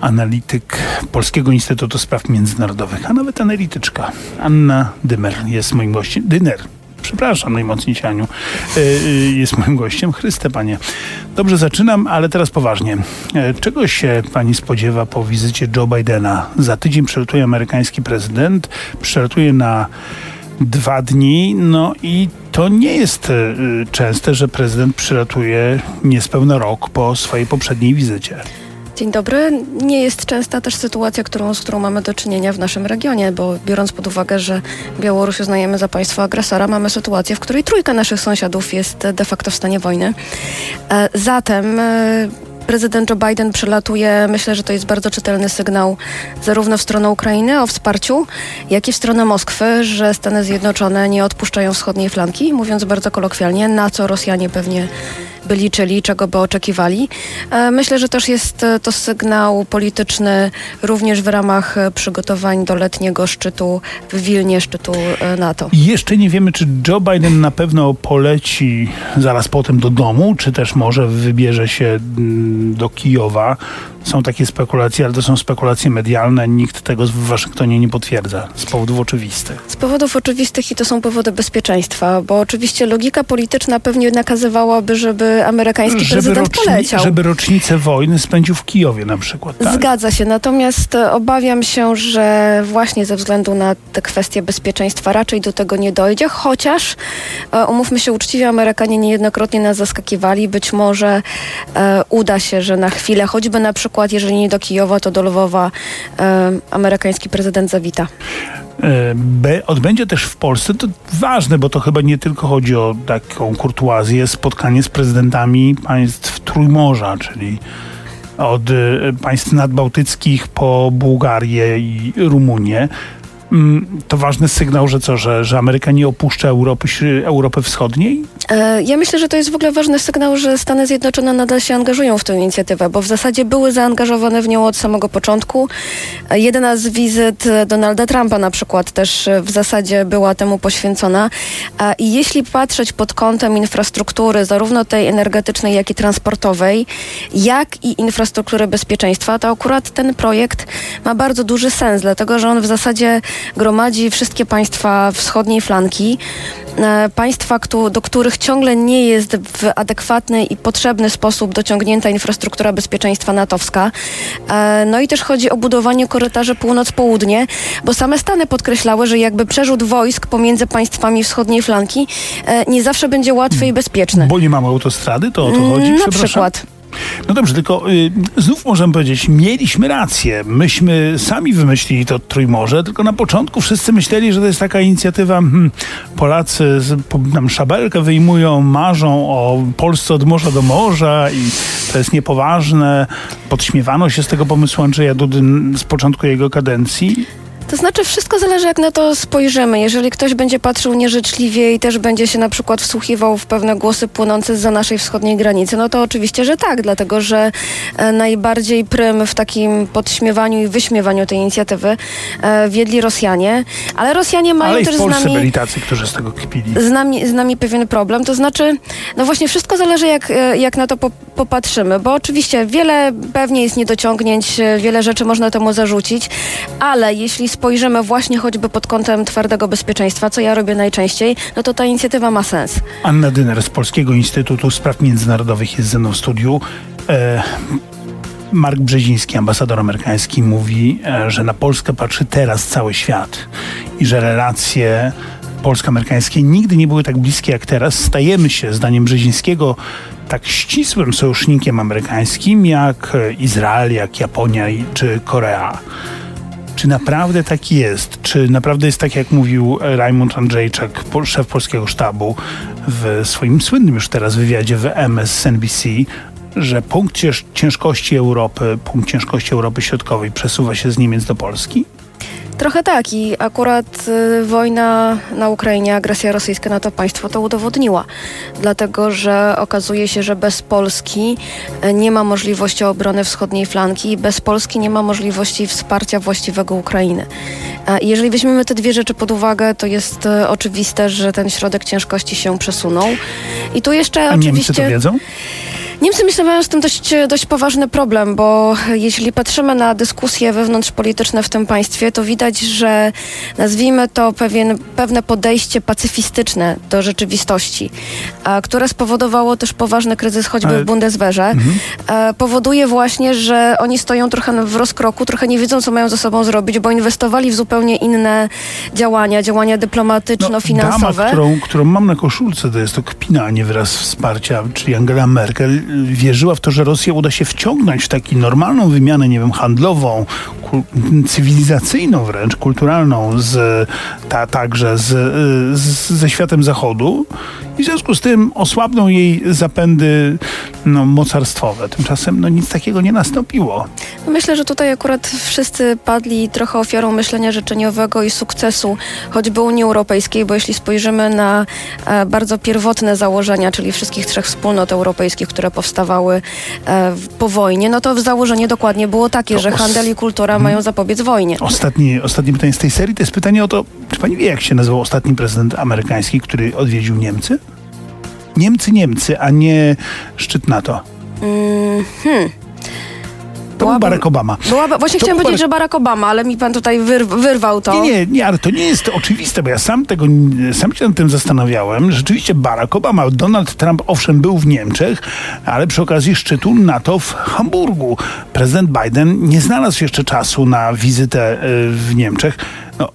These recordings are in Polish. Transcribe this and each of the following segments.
analityk Polskiego Instytutu Spraw Międzynarodowych, a nawet analityczka Anna Dymer jest moim gościem. Dyner, przepraszam najmocniej Cianiu, e, e, jest moim gościem. Chryste Panie. Dobrze zaczynam, ale teraz poważnie. E, czego się Pani spodziewa po wizycie Joe Bidena? Za tydzień przelatuje amerykański prezydent, przelatuje na dwa dni, no i to nie jest częste, że prezydent przylatuje niespełna rok po swojej poprzedniej wizycie. Dzień dobry. Nie jest częsta też sytuacja, którą, z którą mamy do czynienia w naszym regionie, bo biorąc pod uwagę, że Białoruś uznajemy za państwo agresora, mamy sytuację, w której trójka naszych sąsiadów jest de facto w stanie wojny. E, zatem e, prezydent Joe Biden przelatuje, myślę, że to jest bardzo czytelny sygnał zarówno w stronę Ukrainy o wsparciu, jak i w stronę Moskwy, że Stany Zjednoczone nie odpuszczają wschodniej flanki, mówiąc bardzo kolokwialnie, na co Rosjanie pewnie by liczyli, czego by oczekiwali. E, myślę, że też jest e, to sygnał polityczny również w ramach e, przygotowań do letniego szczytu w Wilnie, szczytu NATO. Jeszcze nie wiemy, czy Joe Biden na pewno poleci zaraz potem do domu, czy też może wybierze się mm, do Kijowa są takie spekulacje, ale to są spekulacje medialne. Nikt tego w Waszyngtonie nie potwierdza z powodów oczywistych. Z powodów oczywistych i to są powody bezpieczeństwa, bo oczywiście logika polityczna pewnie nakazywałaby, żeby amerykański żeby prezydent roczni, poleciał. Żeby rocznicę wojny spędził w Kijowie na przykład. Tak? Zgadza się, natomiast obawiam się, że właśnie ze względu na te kwestie bezpieczeństwa raczej do tego nie dojdzie, chociaż e, umówmy się uczciwie, Amerykanie niejednokrotnie nas zaskakiwali. Być może e, uda się, że na chwilę, choćby na przykład przykład, jeżeli nie do Kijowa, to do Lwowa e, amerykański prezydent zawita. E, odbędzie też w Polsce, to ważne, bo to chyba nie tylko chodzi o taką kurtuazję, spotkanie z prezydentami państw Trójmorza, czyli od e, państw nadbałtyckich po Bułgarię i Rumunię. Mm, to ważny sygnał, że co, że, że Ameryka nie opuszcza Europy, Europy Wschodniej? E, ja myślę, że to jest w ogóle ważny sygnał, że Stany Zjednoczone nadal się angażują w tę inicjatywę, bo w zasadzie były zaangażowane w nią od samego początku. E, jedna z wizyt Donalda Trumpa na przykład też w zasadzie była temu poświęcona. E, I jeśli patrzeć pod kątem infrastruktury, zarówno tej energetycznej, jak i transportowej, jak i infrastruktury bezpieczeństwa, to akurat ten projekt ma bardzo duży sens, dlatego że on w zasadzie gromadzi wszystkie państwa wschodniej flanki, e, państwa, do których ciągle nie jest w adekwatny i potrzebny sposób dociągnięta infrastruktura bezpieczeństwa natowska. E, no i też chodzi o budowanie korytarza północ-południe, bo same Stany podkreślały, że jakby przerzut wojsk pomiędzy państwami wschodniej flanki e, nie zawsze będzie łatwy i bezpieczny. Bo nie mamy autostrady, to o to chodzi? Na przykład. No dobrze, tylko y, znów możemy powiedzieć, mieliśmy rację. Myśmy sami wymyślili to Trójmorze, tylko na początku wszyscy myśleli, że to jest taka inicjatywa, hmm, Polacy z, nam szabelkę wyjmują, marzą o Polsce od morza do morza i to jest niepoważne. Podśmiewano się z tego pomysłu Andrzeja Dudy z początku jego kadencji. To znaczy, wszystko zależy, jak na to spojrzymy. Jeżeli ktoś będzie patrzył nieżyczliwie i też będzie się na przykład wsłuchiwał w pewne głosy płynące za naszej wschodniej granicy, no to oczywiście, że tak, dlatego że e, najbardziej prym w takim podśmiewaniu i wyśmiewaniu tej inicjatywy e, wiedli Rosjanie, ale Rosjanie mają ale też z nami. byli tacy, którzy z tego kpili. Z nami, z nami pewien problem. To znaczy, no właśnie, wszystko zależy, jak, e, jak na to po, popatrzymy, bo oczywiście wiele pewnie jest niedociągnięć, wiele rzeczy można temu zarzucić, ale jeśli spojrzymy właśnie choćby pod kątem twardego bezpieczeństwa, co ja robię najczęściej, no to ta inicjatywa ma sens. Anna Dyner z Polskiego Instytutu Spraw Międzynarodowych jest ze mną w studiu. E Mark Brzeziński, ambasador amerykański, mówi, e, że na Polskę patrzy teraz cały świat i że relacje polsko-amerykańskie nigdy nie były tak bliskie jak teraz. Stajemy się, zdaniem Brzezińskiego, tak ścisłym sojusznikiem amerykańskim jak Izrael, jak Japonia czy Korea. Czy naprawdę tak jest? Czy naprawdę jest tak, jak mówił Raymond Andrzejczak, szef polskiego sztabu, w swoim słynnym już teraz wywiadzie w MSNBC, że punkt ciężkości Europy, punkt ciężkości Europy Środkowej przesuwa się z Niemiec do Polski? Trochę tak i akurat y, wojna na Ukrainie, agresja rosyjska na to państwo to udowodniła. Dlatego, że okazuje się, że bez Polski y, nie ma możliwości obrony wschodniej flanki i bez Polski nie ma możliwości wsparcia właściwego Ukrainy. I jeżeli weźmiemy te dwie rzeczy pod uwagę, to jest y, oczywiste, że ten środek ciężkości się przesunął. I tu jeszcze A oczywiście... Niemcy to wiedzą? Niemcy myślę mają z tym dość, dość poważny problem, bo jeśli patrzymy na dyskusje wewnątrzpolityczne w tym państwie, to widać, że nazwijmy to pewien, pewne podejście pacyfistyczne do rzeczywistości, a, które spowodowało też poważny kryzys choćby Ale- w Bundeswehrze, Mhm. e, powoduje właśnie, że oni stoją trochę w rozkroku, trochę nie wiedzą, co mają ze sobą zrobić, bo inwestowali w zupełnie inne działania, działania dyplomatyczno-finansowe. Dama, którą, którą mam na koszulce, to jest to kpina, a nie wyraz wsparcia, czyli Angela Merkel, wierzyła w to, że Rosja uda się wciągnąć w taką normalną wymianę, nie wiem, handlową, cywilizacyjną wręcz, kulturalną, z, ta, także z, z, ze światem zachodu i w związku z tym osłabną jej zapędy no, mocarstwowe. Tymczasem no, nic takiego nie nastąpiło. Myślę, że tutaj akurat wszyscy padli trochę ofiarą myślenia życzeniowego i sukcesu choćby Unii Europejskiej, bo jeśli spojrzymy na e, bardzo pierwotne założenia, czyli wszystkich trzech wspólnot europejskich, które powstawały e, po wojnie, no to w założenie dokładnie było takie, To że os- handel i kultura mają zapobiec wojnie. Ostatnie, ostatnie pytanie z tej serii to jest pytanie o to, czy pani wie, jak się nazywał ostatni prezydent amerykański, który odwiedził Niemcy? Niemcy, Niemcy, a nie szczyt NATO. Mm, hmm. To był Barack Obama. Była, właśnie To chciałam był powiedzieć, że Barack Obama, ale mi pan tutaj wyr, wyrwał to. Nie, nie, nie, ale to nie jest oczywiste, bo ja sam tego, sam się nad tym zastanawiałem. Rzeczywiście Barack Obama, Donald Trump owszem był w Niemczech, ale przy okazji szczytu NATO w Hamburgu. Prezydent Biden nie znalazł jeszcze czasu na wizytę y, w Niemczech. No,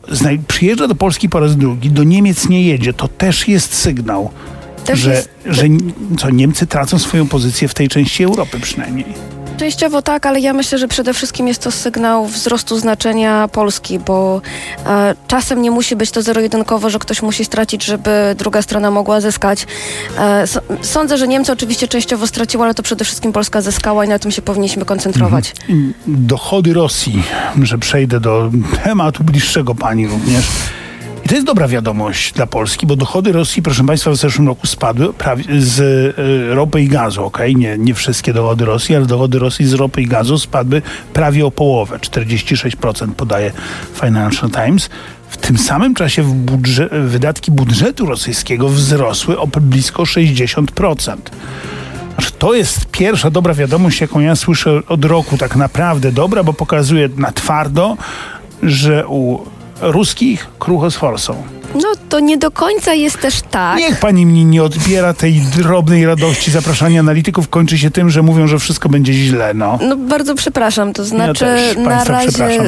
przyjeżdża do Polski po raz drugi, do Niemiec nie jedzie. To też jest sygnał, Też że, jest- że co, Niemcy tracą swoją pozycję w tej części Europy przynajmniej. Częściowo tak, ale ja myślę, że przede wszystkim jest to sygnał wzrostu znaczenia Polski, bo e, czasem nie musi być to zero-jedynkowo, że ktoś musi stracić, żeby druga strona mogła zyskać. E, s- sądzę, że Niemcy oczywiście częściowo straciły, ale to przede wszystkim Polska zyskała i na tym się powinniśmy koncentrować. I dochody Rosji, że przejdę do tematu bliższego pani również. To jest dobra wiadomość dla Polski, bo dochody Rosji, proszę Państwa, w zeszłym roku spadły prawie z y, ropy i gazu, okej? Nie, nie wszystkie dochody Rosji, ale dochody Rosji z ropy i gazu spadły prawie o połowę, 46% podaje Financial Times. W tym samym czasie wydatki budżetu rosyjskiego wzrosły o blisko 60%. Znaczy, to jest pierwsza dobra wiadomość, jaką ja słyszę od roku, tak naprawdę dobra, bo pokazuje na twardo, że u ruskich krucho z forsą. No to nie do końca jest też tak. Niech pani mnie nie odbiera tej drobnej radości zapraszania analityków. Kończy się tym, że mówią, że wszystko będzie źle. No. No bardzo przepraszam, to znaczy też na razie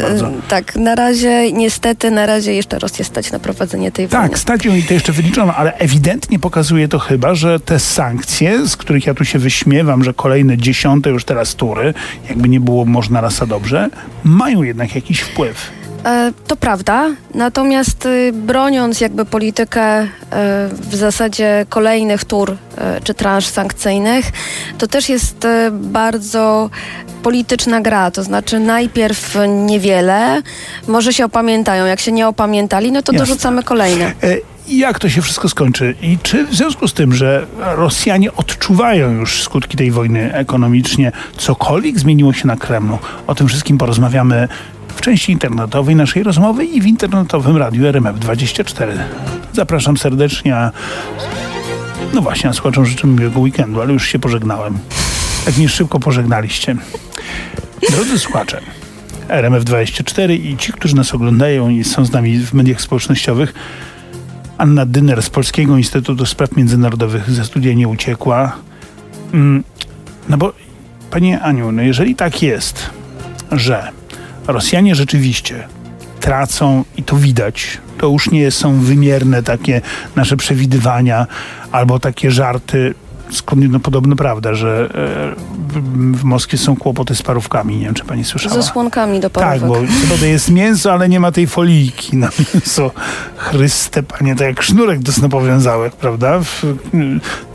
tak, na razie niestety na razie jeszcze Rosję stać na prowadzenie tej wojny. Tak, stać ją i to jeszcze wyliczono, ale ewidentnie pokazuje to chyba, że te sankcje, z których ja tu się wyśmiewam, że kolejne dziesiąte już teraz tury, jakby nie było można raz a dobrze, mają jednak jakiś wpływ. E, To prawda, natomiast y, broniąc jakby politykę e, w zasadzie kolejnych tur e, czy transz sankcyjnych, to też jest bardzo polityczna gra, to znaczy najpierw niewiele, może się opamiętają, jak się nie opamiętali, no to Jasne. dorzucamy kolejne. Jak to się wszystko skończy? I czy w związku z tym, że Rosjanie odczuwają już skutki tej wojny ekonomicznie, cokolwiek zmieniło się na Kremlu? O tym wszystkim porozmawiamy w części internetowej naszej rozmowy i w internetowym radiu RMF24. Zapraszam serdecznie. No właśnie, a słuchaczom życzę miłego weekendu, ale już się pożegnałem. Tak mnie szybko pożegnaliście. Drodzy słuchacze, RMF24 i ci, którzy nas oglądają i są z nami w mediach społecznościowych, Anna Dyner z Polskiego Instytutu Spraw Międzynarodowych ze studia nie uciekła. Mm, No bo, Panie Aniu, no jeżeli tak jest, że Rosjanie rzeczywiście tracą i to widać, to już nie są wymierne takie nasze przewidywania albo takie żarty, skąd no podobno prawda, że e, w, w Moskwie są kłopoty z parówkami. Nie wiem, czy pani słyszała. Ze słonkami do Tak, parówek. bo to jest mięso, ale nie ma tej foliki na mięso. Chryste, panie, to jak sznurek do snopowiązałek, prawda? W,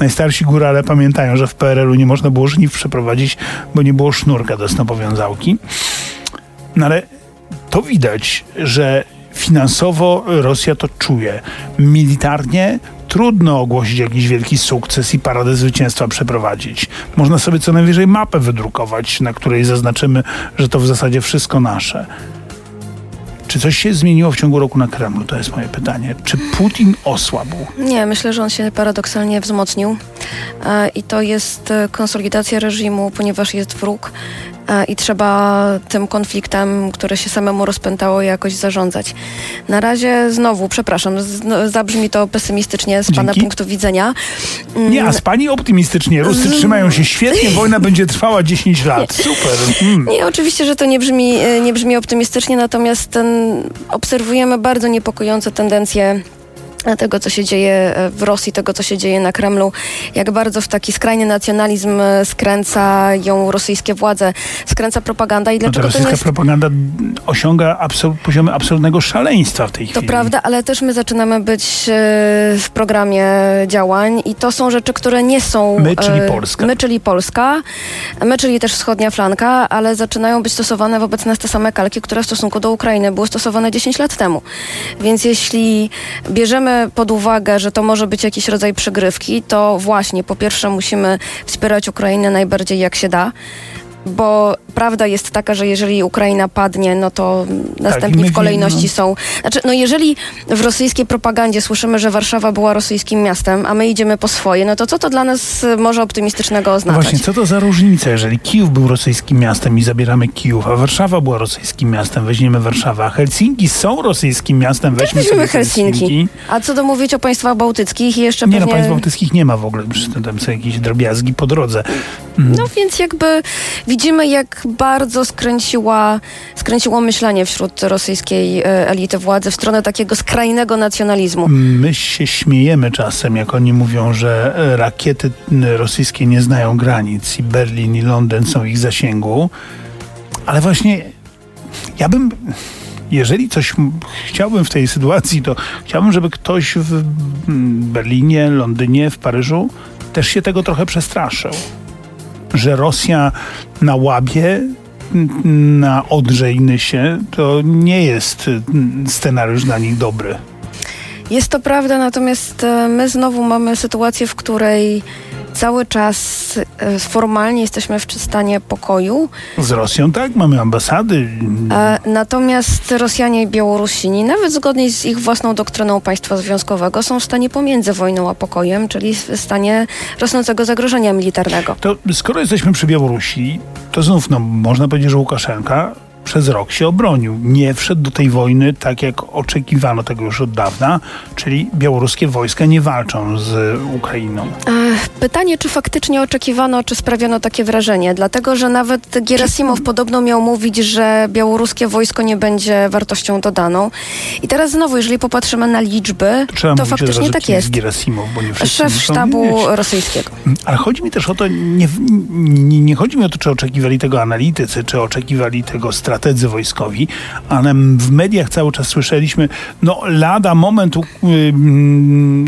najstarsi górale pamiętają, że w PRL-u nie można było żniw przeprowadzić, bo nie było sznurka do snopowiązałki. No ale to widać, że finansowo Rosja to czuje. Militarnie trudno ogłosić jakiś wielki sukces i paradę zwycięstwa przeprowadzić. Można sobie co najwyżej mapę wydrukować, na której zaznaczymy, że to w zasadzie wszystko nasze. Czy coś się zmieniło w ciągu roku na Kremlu? To jest moje pytanie. Czy Putin osłabł? Nie, myślę, że on się paradoksalnie wzmocnił. i to jest konsolidacja reżimu, ponieważ jest wróg i trzeba tym konfliktem, które się samemu rozpętało, jakoś zarządzać. Na razie znowu, przepraszam, no, zabrzmi to pesymistycznie z Dzięki. Pana punktu widzenia. Nie, a z Pani optymistycznie. Ruscy trzymają się świetnie, wojna będzie trwała 10 lat. Super. Hmm. Nie, oczywiście, że to nie brzmi, e, nie brzmi optymistycznie, natomiast ten, obserwujemy bardzo niepokojące tendencje tego, co się dzieje e, w Rosji, tego, co się dzieje na Kremlu, jak bardzo w taki skrajny nacjonalizm e, skręca ją rosyjskie władze, skręca propaganda i dlaczego no rosyjska jest... propaganda osiąga absol poziomy absolutnego szaleństwa w tej to chwili. To prawda, ale też my zaczynamy być e, w programie działań i to są rzeczy, które nie są... My, czyli Polska. My, czyli Polska, my, czyli też wschodnia flanka, ale zaczynają być stosowane wobec nas te same kalki, które w stosunku do Ukrainy były stosowane 10 lat temu. Więc jeśli bierzemy pod uwagę, że to może być jakiś rodzaj przygrywki, to właśnie po pierwsze musimy wspierać Ukrainę najbardziej jak się da bo prawda jest taka, że jeżeli Ukraina padnie, no to następni tak, w kolejności no. są. Znaczy, no jeżeli w rosyjskiej propagandzie słyszymy, że Warszawa była rosyjskim miastem, a my idziemy po swoje, no to co to dla nas może optymistycznego oznaczać? Właśnie, co to za różnica, jeżeli Kijów był rosyjskim miastem i zabieramy Kijów, a Warszawa była rosyjskim miastem, weźmiemy Warszawę, a Helsinki są rosyjskim miastem, weźmy sobie Helsinki. Helsinki. A co do mówić o państwach bałtyckich i jeszcze Nie, pewnie... no państw bałtyckich nie ma w ogóle, tam są jakieś drobiazgi po drodze. Mm. No więc jakby widzimy, jak bardzo skręciła, skręciło myślenie wśród rosyjskiej e, elity władzy w stronę takiego skrajnego nacjonalizmu. My się śmiejemy czasem, jak oni mówią, że e, rakiety rosyjskie nie znają granic i Berlin i Londyn są ich zasięgu. Ale właśnie ja bym jeżeli coś chciałbym w tej sytuacji, to chciałbym, żeby ktoś w Berlinie, Londynie, w Paryżu też się tego trochę przestraszył że Rosja na Łabie na Odrze i Nysie to nie jest scenariusz dla nich dobry. Jest to prawda, natomiast e, my znowu mamy sytuację, w której cały czas e, formalnie jesteśmy w stanie pokoju. Z Rosją tak, mamy ambasady. E, natomiast Rosjanie i Białorusini, nawet zgodnie z ich własną doktryną państwa związkowego, są w stanie pomiędzy wojną a pokojem, czyli w stanie rosnącego zagrożenia militarnego. To skoro jesteśmy przy Białorusi, to znów no, można powiedzieć, że Łukaszenka przez rok się obronił. Nie wszedł do tej wojny tak, jak oczekiwano tego już od dawna, czyli białoruskie wojska nie walczą z Ukrainą. Pytanie, czy faktycznie oczekiwano, czy sprawiono takie wrażenie? Dlatego, że nawet Gerasimow czy... podobno miał mówić, że białoruskie wojsko nie będzie wartością dodaną. I teraz znowu, jeżeli popatrzymy na liczby, to, to faktycznie tak jest. Gerasimow, bo nie Szef sztabu rosyjskiego. Ale chodzi mi też o to, nie, nie, nie chodzi mi o to, czy oczekiwali tego analitycy, czy oczekiwali tego strategii, strategzy wojskowi, ale w mediach cały czas słyszeliśmy, no lada moment y,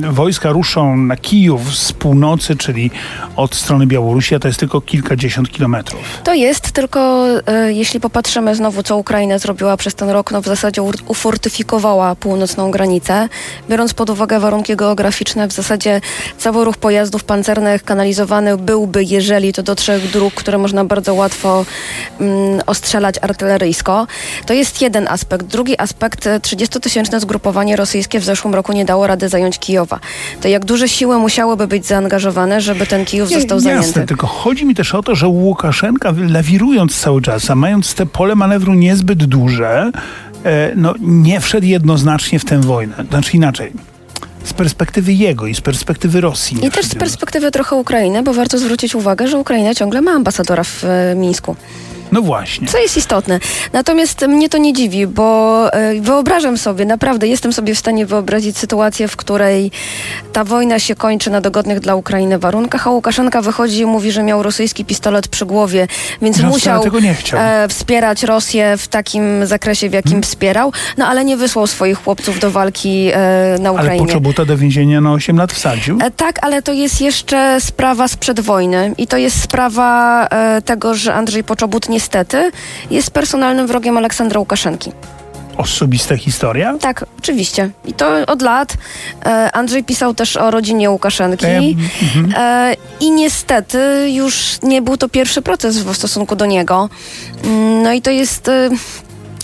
y, wojska ruszą na Kijów z północy, czyli od strony Białorusi, a to jest tylko kilkadziesiąt kilometrów. To jest, tylko y, jeśli popatrzymy znowu, co Ukraina zrobiła przez ten rok, no w zasadzie ufortyfikowała północną granicę, biorąc pod uwagę warunki geograficzne, w zasadzie cały ruch pojazdów pancernych kanalizowany byłby, jeżeli to do trzech dróg, które można bardzo łatwo mm, ostrzelać artylerią amerykańsko. To jest jeden aspekt. Drugi aspekt, 30-tysięczne e, zgrupowanie rosyjskie w zeszłym roku nie dało rady zająć Kijowa. To jak duże siły musiałyby być zaangażowane, żeby ten Kijów został Jasne, zajęty? Jasne, tylko chodzi mi też o to, że Łukaszenka lawirując cały czas, a mając te pole manewru niezbyt duże, e, no, nie wszedł jednoznacznie w tę wojnę. Znaczy inaczej z perspektywy jego i z perspektywy Rosji. I też z perspektywy trochę Ukrainy, bo warto zwrócić uwagę, że Ukraina ciągle ma ambasadora w e, Mińsku. No właśnie. Co jest istotne. Natomiast mnie to nie dziwi, bo e, wyobrażam sobie, naprawdę jestem sobie w stanie wyobrazić sytuację, w której ta wojna się kończy na dogodnych dla Ukrainy warunkach, a Łukaszenka wychodzi i mówi, że miał rosyjski pistolet przy głowie, więc no, musiał e, wspierać Rosję w takim zakresie, w jakim hmm. wspierał, no ale nie wysłał swoich chłopców do walki e, na Ukrainie. Ale Poczobuta do więzienia na 8 lat wsadził? Tak, ale to jest jeszcze sprawa sprzed wojny i to jest sprawa tego, że Andrzej Poczobut nie niestety jest personalnym wrogiem Aleksandra Łukaszenki. Osobista historia? Tak, oczywiście. I to od lat. E, Andrzej pisał też o rodzinie Łukaszenki. E, I niestety już nie był to pierwszy proces w stosunku do niego. Mm, no i to jest.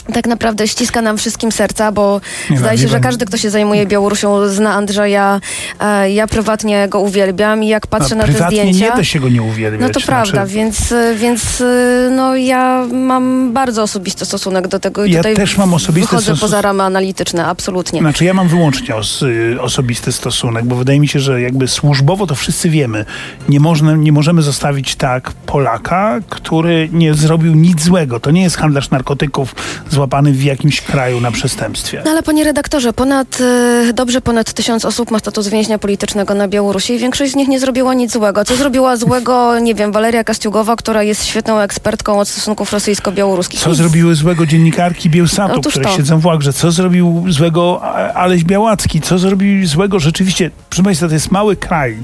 E, tak naprawdę ściska nam wszystkim serca, bo Nie zdaje się, że każdy, kto się zajmuje Białorusią, zna Andrzeja. E, ja prywatnie go uwielbiam i jak patrzę A na te zdjęcia... nie da się go nie uwielbiać. No to prawda, Znaczy, więc, y, więc y, no, ja mam bardzo osobisty stosunek do tego i Ja tutaj też mam osobisty wychodzę poza ramy analityczne, absolutnie. Znaczy ja mam wyłącznie os, y, osobisty stosunek, bo wydaje mi się, że jakby służbowo to wszyscy wiemy. Nie, można, nie możemy zostawić tak Polaka, który nie zrobił nic złego. To nie jest handlarz narkotyków złapany w jakimś kraju na przestępstwie. No ale panie redaktorze, ponad, y, dobrze ponad tysiąc osób ma status więźnia politycznego na Białorusi i większość z nich nie zrobiła nic złego. Co zrobiła złego, nie wiem, Waleria Kastiugowa, która jest świetną ekspertką od stosunków rosyjsko-białoruskich. Co Nic. zrobiły złego dziennikarki Bielsatu, Otóż które to. siedzą w Łagrze? Co zrobił złego Aleś Białacki? Co zrobił złego rzeczywiście? Proszę Państwa, to jest mały kraj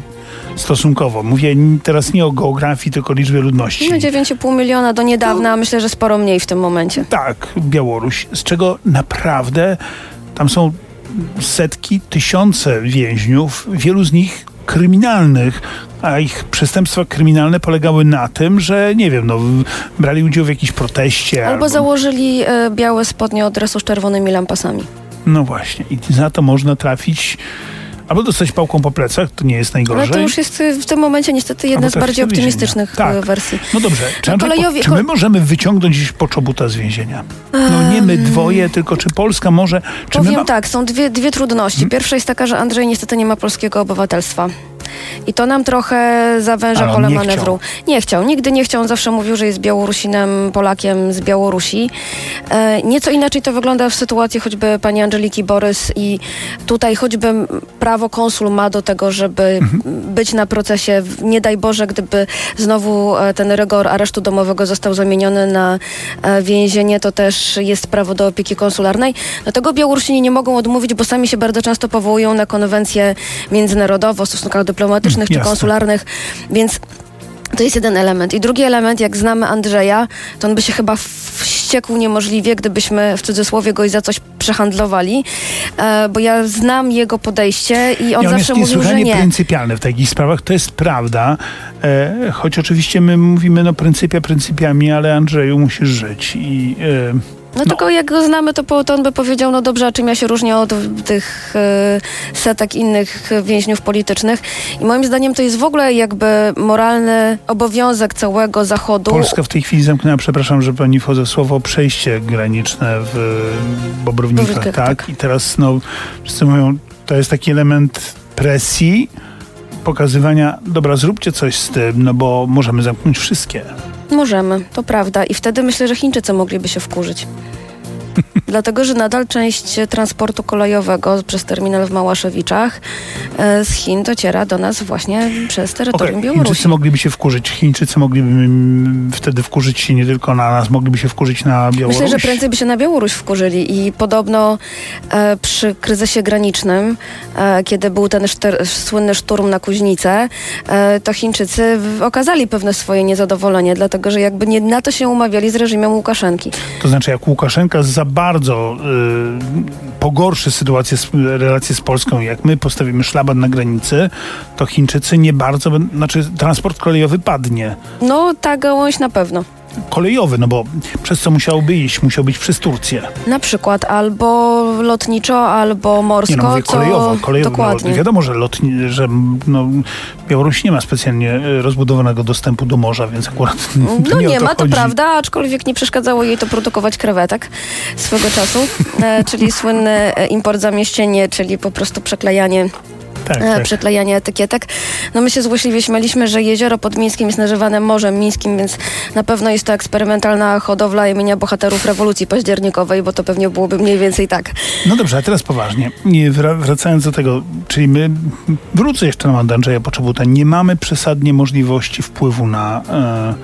stosunkowo. Mówię teraz nie o geografii, tylko o liczbie ludności. No 9,5 miliona do niedawna, a myślę, że sporo mniej w tym momencie. Tak, Białoruś, z czego naprawdę tam są setki, tysiące więźniów, wielu z nich kryminalnych, a ich przestępstwa kryminalne polegały na tym, że nie wiem, no, brali udział w jakiejś proteście. Albo założyli e, białe spodnie od dresu z czerwonymi lampasami. No właśnie, i za to można trafić albo dostać pałką po plecach, to nie jest najgorzej. Ale to już jest y, w tym momencie niestety jedna z trafić bardziej optymistycznych Tak. y, wersji. No dobrze, czy, No Andrzej, kolejowi- czy my możemy wyciągnąć dziś poczobuta z więzienia? No nie my dwoje, tylko czy Polska może... Czy Powiem ma... tak, są dwie, dwie trudności. Hmm? Pierwsza jest taka, że Andrzej niestety nie ma polskiego obywatelstwa. I to nam trochę zawęża pole nie manewru. Nie chciał, nigdy nie chciał, on zawsze mówił, że jest Białorusinem, Polakiem z Białorusi. E, nieco inaczej to wygląda w sytuacji choćby pani Angeliki Borys i tutaj choćby prawo konsul ma do tego, żeby Mhm. być na procesie. Nie daj Boże, gdyby znowu e, ten rygor aresztu domowego został zamieniony na e, więzienie, to też jest prawo do opieki konsularnej. Do tego Białorusini nie mogą odmówić, bo sami się bardzo często powołują na konwencje międzynarodowe o stosunkach dyplomatycznych czy Jasne. konsularnych, więc to jest jeden element. I drugi element, jak znamy Andrzeja, to on by się chyba wściekł niemożliwie, gdybyśmy w cudzysłowie go i za coś przehandlowali, e, bo ja znam jego podejście i on Nie, on zawsze jest mówił, że nie. pryncypialny w takich sprawach, to jest prawda. E, choć oczywiście my mówimy, no pryncypia pryncypiami, ale Andrzeju musisz żyć i... E, No, tylko jak go znamy, to, po, to on by powiedział, no dobrze, a czym ja się różnię od tych e, setek innych więźniów politycznych. I moim zdaniem to jest w ogóle jakby moralny obowiązek całego Zachodu. Polska w tej chwili zamknęła, przepraszam, że pani wchodzę w słowo, przejście graniczne w Bobrownikach, Bobrownikach, tak? tak. I teraz, no, wszyscy mówią, to jest taki element presji, pokazywania, dobra, zróbcie coś z tym, no bo możemy zamknąć wszystkie. Możemy, to prawda. I wtedy myślę, że Chińczycy mogliby się wkurzyć. Dlatego, że nadal część transportu kolejowego przez terminal w Małaszewiczach e, z Chin dociera do nas właśnie przez terytorium Okej, Białorusi. Chińczycy mogliby się wkurzyć. Chińczycy mogliby mm, wtedy wkurzyć się nie tylko na nas, mogliby się wkurzyć na Białoruś. Myślę, że prędzej by się na Białoruś wkurzyli i podobno e, przy kryzysie granicznym, e, kiedy był ten szter, słynny szturm na Kuźnicę, e, to Chińczycy okazali pewne swoje niezadowolenie, dlatego że jakby nie na to się umawiali z reżimem Łukaszenki. To znaczy, jak Łukaszenka za bardzo y, pogorszy sytuację, relacje z Polską, jak my postawimy szlaban na granicy, to Chińczycy nie bardzo, znaczy transport kolejowy padnie. No ta gałąź na pewno. Kolejowy, no bo przez co musiałby iść? Musiał być przez Turcję. Na przykład albo lotniczo, albo morsko, Nie no, mówię kolejowo. kolejowo dokładnie. No, wiadomo, że, lotni, że no, Białoruś nie ma specjalnie y, rozbudowanego dostępu do morza, więc akurat to No nie, nie, to ma, to chodzi. prawda, aczkolwiek nie przeszkadzało jej to produkować krewetek swego czasu, e, czyli słynny e, import zamieścienie, czyli po prostu przeklejanie Tak, e, tak. przeklejanie etykietek. No my się złośliwie śmialiśmy, że jezioro pod Mińskim jest nazywane Morzem Mińskim, więc na pewno jest to eksperymentalna hodowla imienia bohaterów rewolucji październikowej, bo to pewnie byłoby mniej więcej tak. No dobrze, a teraz poważnie. Nie, wra- Wracając do tego, czyli my, wrócę jeszcze na Andrzeja Poczobuta, nie mamy przesadnie możliwości wpływu na, e,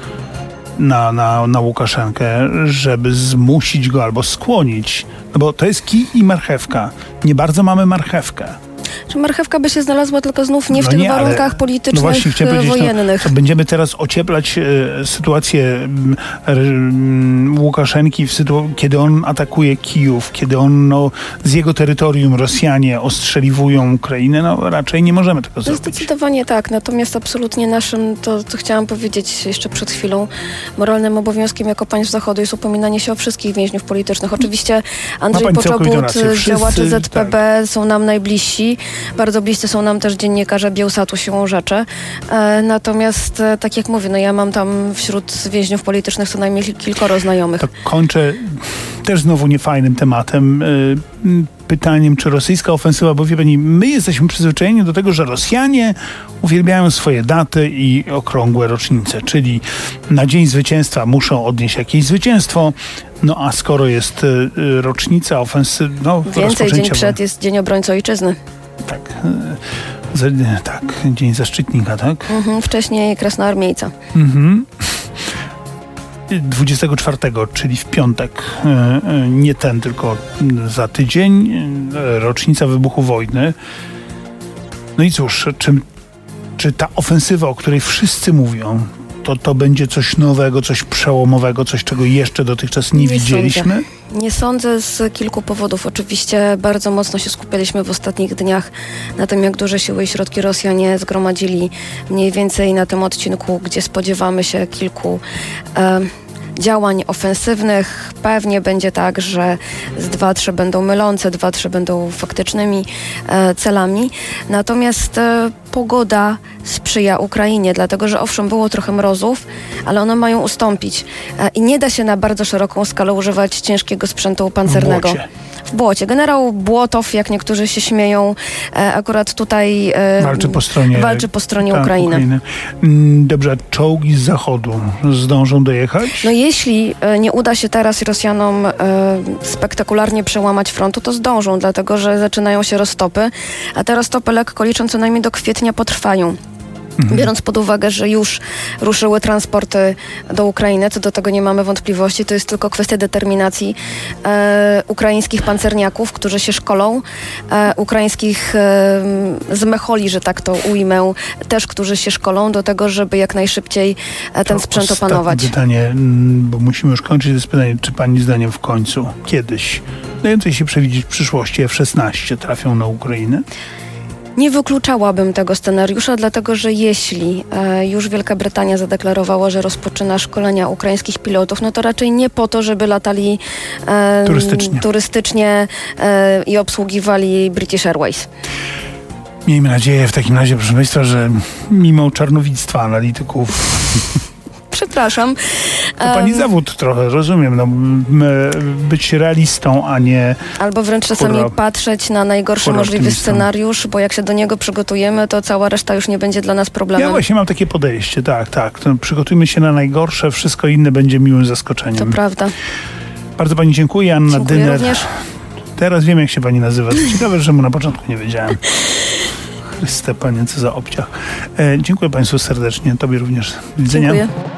na, na, na Łukaszenkę, żeby zmusić go albo skłonić. No bo to jest kij i marchewka. Nie bardzo mamy marchewkę. Czy marchewka by się znalazła tylko znów nie w No tych nie, ale- warunkach No politycznych właśnie chciałem e, powiedzieć, wojennych. no, będziemy teraz ocieplać e, sytuację mm, mm, Łukaszenki, w sytu- kiedy on atakuje Kijów, kiedy on no, z jego terytorium Rosjanie ostrzeliwują Ukrainę, no raczej nie możemy tego No zrobić. Zdecydowanie tak, natomiast absolutnie naszym, to co chciałam powiedzieć jeszcze przed chwilą, moralnym obowiązkiem jako państw Zachodu jest upominanie się o wszystkich więźniów politycznych. Oczywiście Andrzej Poczobut, tak. działacze ZPB są nam najbliżsi, bardzo bliscy są nam też dziennikarze Bielsatu siłą rzeczy. E, natomiast, e, tak jak mówię, no ja mam tam wśród więźniów politycznych co najmniej kilkoro znajomych. To kończę też znowu niefajnym tematem. y, Pytaniem, czy rosyjska ofensywa, bo wie pani, my jesteśmy przyzwyczajeni do tego, że Rosjanie uwielbiają swoje daty i okrągłe rocznice, czyli na dzień zwycięstwa muszą odnieść jakieś zwycięstwo, no a skoro jest y, y, rocznica ofensywy, no Więcej, dzień przed jest Dzień Obrońcy Ojczyzny. tak, za, tak, dzień zaszczytnika, tak? Mhm, wcześniej Krasnoarmiejca. Mhm. 24, czyli w piątek, e, e, nie ten, tylko za tydzień, e, rocznica wybuchu wojny. No i cóż, czy, czy ta ofensywa, o której wszyscy mówią, to, to będzie coś nowego, coś przełomowego, coś, czego jeszcze dotychczas nie, Nie widzieliśmy? Nie sądzę z kilku powodów. Oczywiście bardzo mocno się skupialiśmy w ostatnich dniach na tym, jak duże siły i środki Rosjanie zgromadzili mniej więcej na tym odcinku, gdzie spodziewamy się kilku e, działań ofensywnych. Pewnie będzie tak, że z dwa, trzy będą mylące, dwa, trzy będą faktycznymi e, celami. Natomiast e, pogoda sprzyja Ukrainie, dlatego że owszem, było trochę mrozów, ale one mają ustąpić. E, I nie da się na bardzo szeroką skalę używać ciężkiego sprzętu pancernego. Błocie. W błocie. Generał Błotow, jak niektórzy się śmieją, e, akurat tutaj e, Walczy po stronie, walczy po stronie tak, Ukrainy. Mm, Dobrze, a czołgi z zachodu zdążą dojechać? No jeśli e, nie uda się teraz Rosjanom spektakularnie przełamać frontu, to zdążą, dlatego że zaczynają się roztopy, a te roztopy lekko licząc co najmniej do kwietnia potrwają. Biorąc pod uwagę, że już ruszyły transporty do Ukrainy, co do tego nie mamy wątpliwości, to jest tylko kwestia determinacji e, ukraińskich pancerniaków, którzy się szkolą, e, ukraińskich e, zmecholi, że tak to ujmę, też, którzy się szkolą do tego, żeby jak najszybciej e, ten To sprzęt opanować. pytanie, mm, bo musimy już kończyć. To jest pytanie, czy pani zdaniem w końcu, kiedyś, dającej się przewidzieć w przyszłości F-16 trafią na Ukrainę? Nie wykluczałabym tego scenariusza, dlatego że jeśli e, już Wielka Brytania zadeklarowała, że rozpoczyna szkolenia ukraińskich pilotów, no to raczej nie po to, żeby latali e, Turystycznie. turystycznie e, i obsługiwali British Airways. Miejmy nadzieję w takim razie, proszę Państwa, że mimo czarnowictwa analityków, Przepraszam. to pani Em, zawód trochę, rozumiem, no, być realistą, a nie Albo wręcz czasami patrzeć na najgorszy możliwy scenariusz, bo jak się do niego przygotujemy, to cała reszta już nie będzie dla nas problemem. Ja właśnie mam takie podejście, tak, tak. To przygotujmy się na najgorsze, wszystko inne będzie miłym To zaskoczeniem. prawda. Bardzo pani dziękuję, Anna Dziękuję Dyner. również. Teraz wiem, jak się pani nazywa. To ciekawe, że mu na początku nie wiedziałem. Chryste, panie, co za obciach. E, dziękuję państwu serdecznie, tobie również. Do widzenia. Dziękuję.